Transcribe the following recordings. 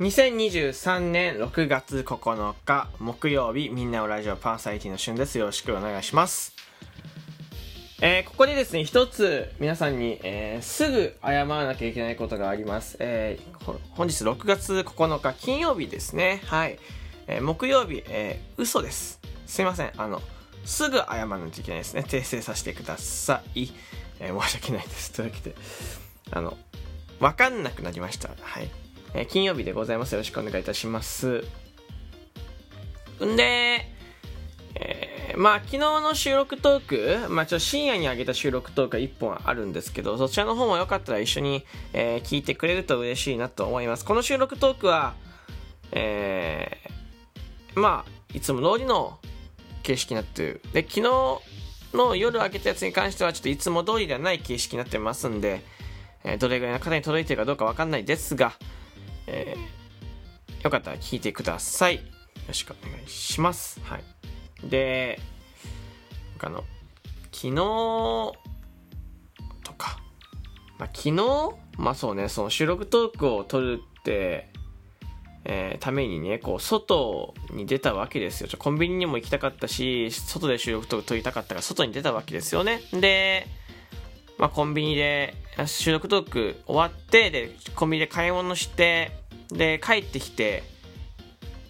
2023年6月9日木曜日みんなのラジオパーサイティの旬です。よろしくお願いします。えー、ここでですね一つ皆さんに、えー、すぐ謝らなきゃいけないことがあります、えー、本日6月9日金曜日ですね。はい、え木曜日、えー嘘です。すいません。あのすぐ謝らないといけないですね。訂正させてください、え申し訳ないです。というわけであのわかんなくなりました。はい。えー、金曜日でございます。よろしくお願いいたします。んで、えー、まあ昨日の収録トーク、まあちょっと深夜に上げた収録トークが1本あるんですけど、そちらの方もよかったら一緒に、えー、聞いてくれると嬉しいなと思います。この収録トークは、えー、まあ、いつも通りの形式になってる。で、昨日の夜上げたやつに関しては、ちょっといつも通りではない形式になってますんで、えー、どれぐらいの方に届いてるかどうかわかんないですが、えー、よかったら聞いてください。よろしくお願いします。はい。で、あの、昨日とか、まあ、昨日？まあそうね、その収録トークを撮るって、えー、ためにね、こう、外に出たわけですよ。ちょコンビニにも行きたかったし、外で収録トーク撮りたかったから、外に出たわけですよね。で、まあ、コンビニで収録トーク終わって、で、コンビニで買い物して、で、帰ってきて、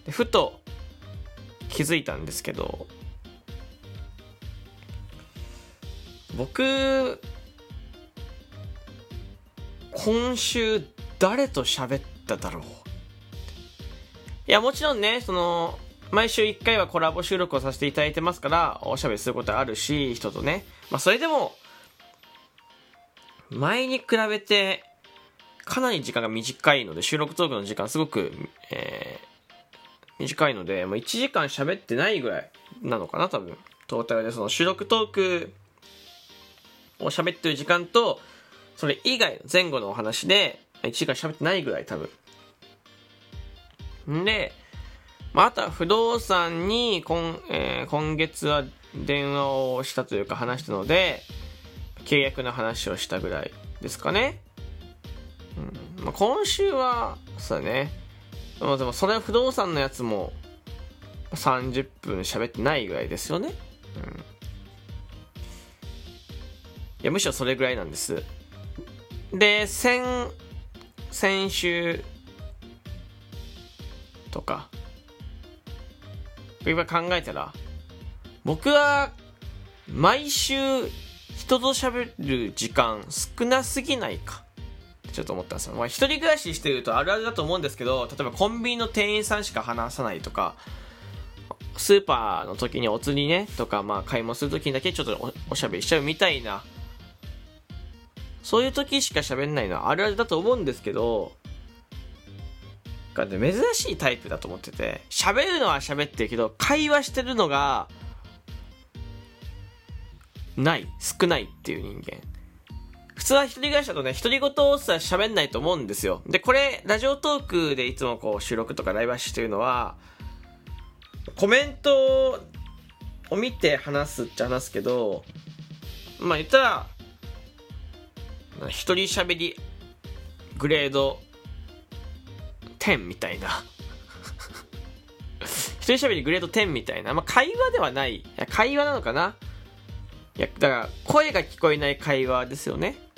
ふと気づいたんですけど、僕、今週誰と喋っただろう？いや、もちろんね、その、毎週1回はコラボ収録をさせていただいてますから、おしゃべりすることあるし、人とね。まあ、それでも、前に比べて、かなり時間が短いので、収録トークの時間すごく、えー、短いので、もう1時間喋ってないぐらいなのかな、多分。トータルで、その収録トークを喋ってる時間と、それ以外の前後のお話で、1時間喋ってないぐらい、多分。んで、まあ、あとは不動産に今、えー、今月は電話をしたというか話したので、契約の話をしたぐらいですかね。まあ、今週は、そうだね。でも、でもそれは不動産のやつも30分喋ってないぐらいですよね。うん。いや、むしろそれぐらいなんです。で、先、先週とか、今考えたら、僕は毎週人と喋る時間少なすぎないかちょっと思ったんですよ。まあ、一人暮らししてるとあるあるだと思うんですけど、例えばコンビニの店員さんしか話さないとか、スーパーの時にお釣りね、とか、まあ、買い物する時にだけちょっとおしゃべりしちゃうみたいな、そういう時しか喋んないのはあるあるだと思うんですけど、が珍しいタイプだと思ってて、喋るのは喋ってるけど、会話してるのが、ない。少ないっていう人間。普通は一人暮らしだとね、独り言をさ、喋んないと思うんですよ。で、これ、ラジオトークでいつもこう収録とかライブ配信してるのは、コメントを見て話すっちゃ話すけど、まあ言ったら、一人喋りグレード10みたいな 一人喋りグレード10みたいな。まあ会話ではない。い会話なのかないや、だから声が聞こえない会話ですよね。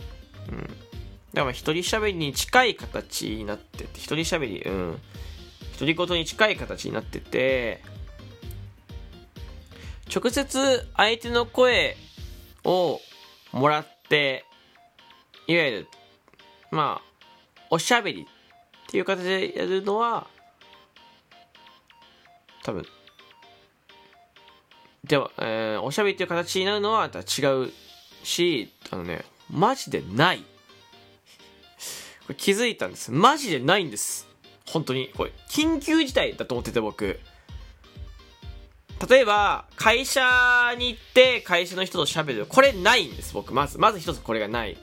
だから一人喋りに近い形になってて、一人喋り、うん。独り言に近い形になってて、直接相手の声をもらって、いわゆる、まあ、おしゃべりっていう形でやるのは、多分、では、えー、おしゃべりっていう形になるのは違うし、あのね、マジでない。これ気づいたんです。マジでないんです。本当に。これ、緊急事態だと思ってて僕。例えば、会社に行って会社の人と喋る。これないんです、僕。まず、まず一つこれがない。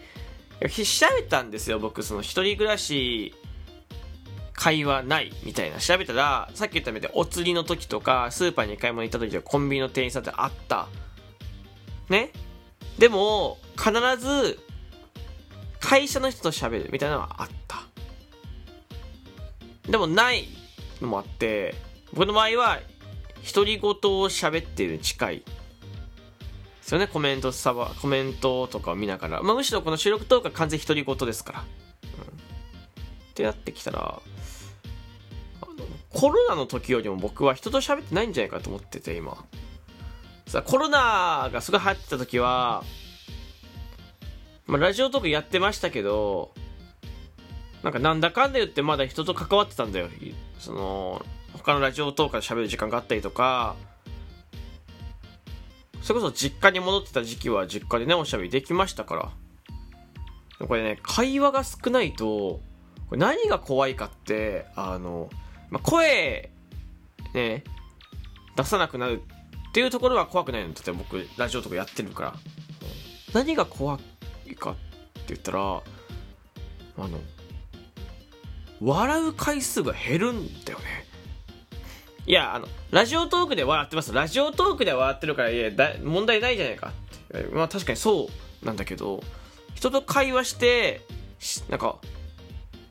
調べたんですよ、僕。その一人暮らし会話ないみたいな調べたら、さっき言ったみたいにお釣りの時とか、スーパーに買い物行った時はコンビニの店員さんってあった。ね？でも、必ず、会社の人と喋るみたいなのはあった。でもないのもあって僕の場合は独り言を喋っている近いですよね。コメントさばコメントとかを見ながら、まあ、むしろこの収録トークは完全独り言ですから、うん、ってなってきたらコロナの時よりも僕は人と喋ってないんじゃないかと思ってて今。さコロナがすごい流行ってた時はまあ、ラジオトークやってましたけどなんかなんだかんだ言ってまだ人と関わってたんだよ。その他のラジオトークで喋る時間があったりとかそれこそ実家に戻ってた時期は実家でねおしゃべりできましたから。これね会話が少ないとこれ何が怖いかってあの、まあ、声ね出さなくなるっていうところは怖くないの。だって僕ラジオとかやってるから。何が怖いかって言ったらあの笑う回数が減るんだよね。いや、あの、ラジオトークで笑ってます。ラジオトークで笑ってるから、いや、だ問題ないじゃないかって。まあ確かにそうなんだけど、人と会話して、なんか、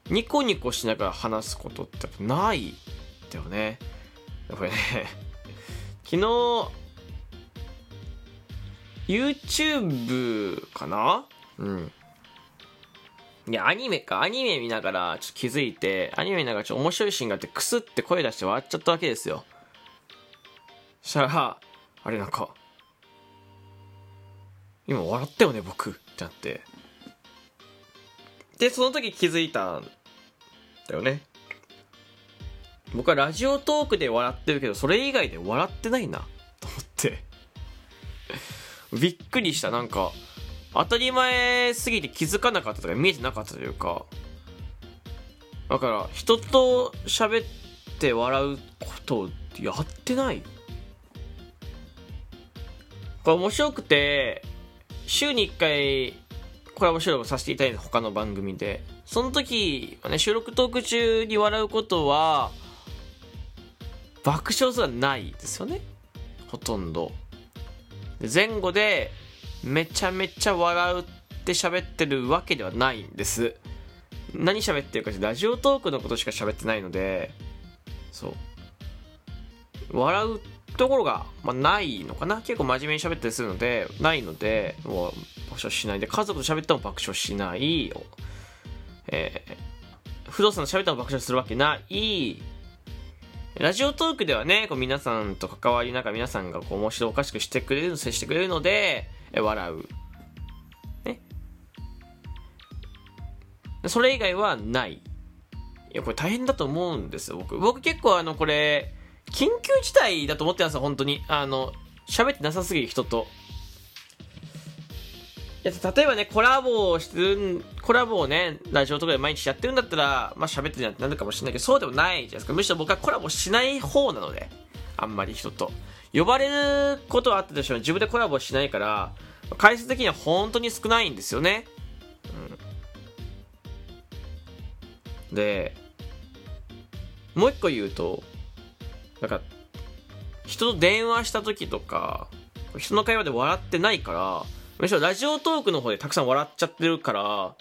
ニコニコしながら話すことってないんだよね。これね、昨日、YouTube かなうん。いや、アニメか。アニメ見ながら、ちょっと気づいて、アニメ見ながらちょっと面白いシーンがあって、クスって声出して笑っちゃったわけですよ。そしたら、あれなんか、今笑ったよね、僕。ってなって。で、その時気づいたんだよね。僕はラジオトークで笑ってるけど、それ以外で笑ってないな、と思って。びっくりした、なんか、当たり前すぎて気づかなかったとか見えてなかったというかだから人と喋って笑うことをやってない。これ面白くて週に1回コラボ収録させていただいた他の番組でその時ね収録トーク中に笑うことは爆笑すらないですよね。ほとんど。前後でめちゃめちゃ笑うって喋ってるわけではないんです。何喋ってるかってラジオトークのことしか喋ってないのでそう。笑うところが、まあ、ないのかな？結構真面目に喋ったりするのでないのでもう爆笑しないで家族と喋っても爆笑しないえー、不動産の喋っても爆笑するわけない。ラジオトークではね、こう皆さんと関わりながら皆さんがこう面白おかしくしてくれるの、接してくれるので、笑う。ね。それ以外はない。いや、これ大変だと思うんですよ、僕。僕結構あの、これ、緊急事態だと思ってますよ、本当に。あの、喋ってなさすぎる人と。いや、例えばね、コラボをしてる、コラボをね、ラジオとかで毎日やってるんだったら、まあ喋ってるなるかもしれないけど、そうでもないじゃないですか。むしろ僕はコラボしない方なので、あんまり人と。呼ばれることはあったでしょう自分でコラボしないから、回数的には本当に少ないんですよね。うん、で、もう一個言うと、なんか、人と電話した時とか、人の会話で笑ってないから、むしろラジオトークの方でたくさん笑っちゃってるから、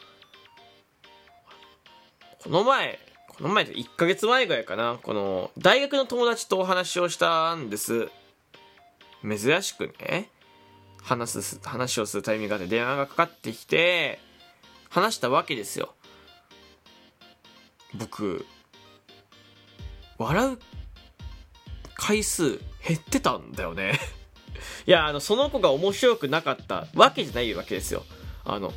この前、この前で1ヶ月前ぐらいかな、この、大学の友達とお話をしたんです。珍しくね、話す、話をするタイミングがあって電話がかかってきて、話したわけですよ。僕、笑う回数減ってたんだよねいや、あの、その子が面白くなかったわけじゃないわけですよ。あの、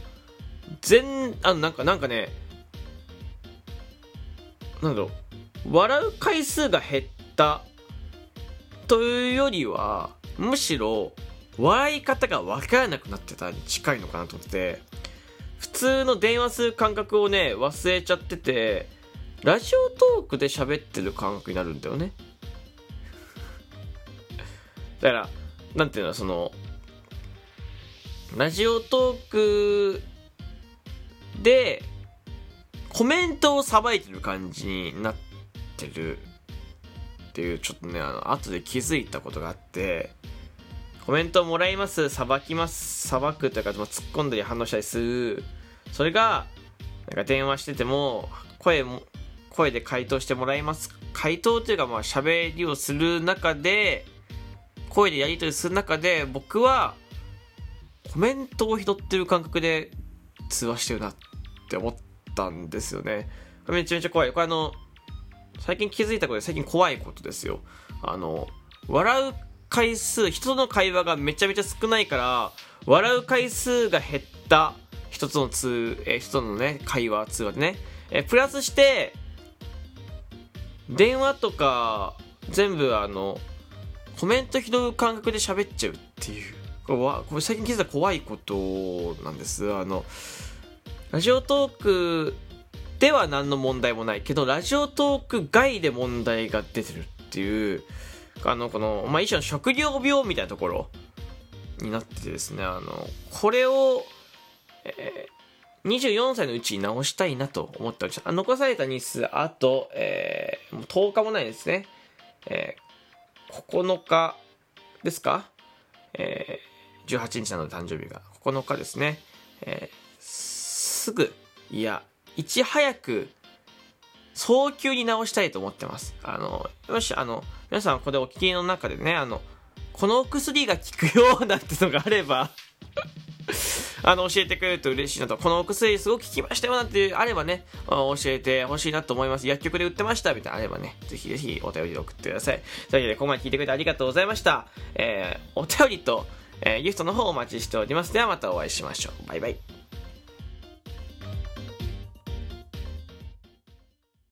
全、あの、なんか、なんかね、なんだろう、笑う回数が減ったというよりは、むしろ笑い方が分からなくなってたに近いのかなと思って普通の電話する感覚をね忘れちゃっててラジオトークで喋ってる感覚になるんだよね。だからなんていうのそのラジオトークでコメントをさばいてる感じになってる。っていうちょっとねあの後で気づいたことがあってコメントをもらいます、さばきます、さばくというか、突っ込んだり反応したりする。それが、なんか電話してても、声も、声で回答してもらいます。回答というかまあ喋りをする中で声でやり取りする中で僕はコメントを拾ってる感覚で通話してるなって思ったんですよね。めちゃめちゃ怖い。これあの最近気づいたことで最近怖いことですよ。あの笑う回数人との会話がめちゃめちゃ少ないから笑う回数が減った一つの通、えー、人のね会話通話でね、え、プラスして電話とか全部あのコメント拾う感覚で喋っちゃうっていう。これはこれ最近気づいた怖いことなんです。あのラジオトークでは何の問題もないけどラジオトーク外で問題が出てるっていうあのこの、まあ、一種の食料病みたいなところになっててですねあのこれを、えー、24歳のうちに直したいなと思っております。残された日数あと、えー、もう10日もないですね、えー、9日ですか、えー、18日なので誕生日が。9日ですね、えー、すぐいやいち早く早急に直したいと思ってます。あの、よし、あの、皆さんこれお聞きの中でね、あの、このお薬が効くよなんてのがあれば あの、教えてくれると嬉しいなと。このお薬すごく効きましたよなんてあればね、教えてほしいなと思います。薬局で売ってましたみたいなあればね、ぜひぜひお便りで送ってください。というわけで、ここまで聞いてくれてありがとうございました。えー、お便りと、えー、ギフトの方お待ちしております。ではまたお会いしましょう。バイバイ。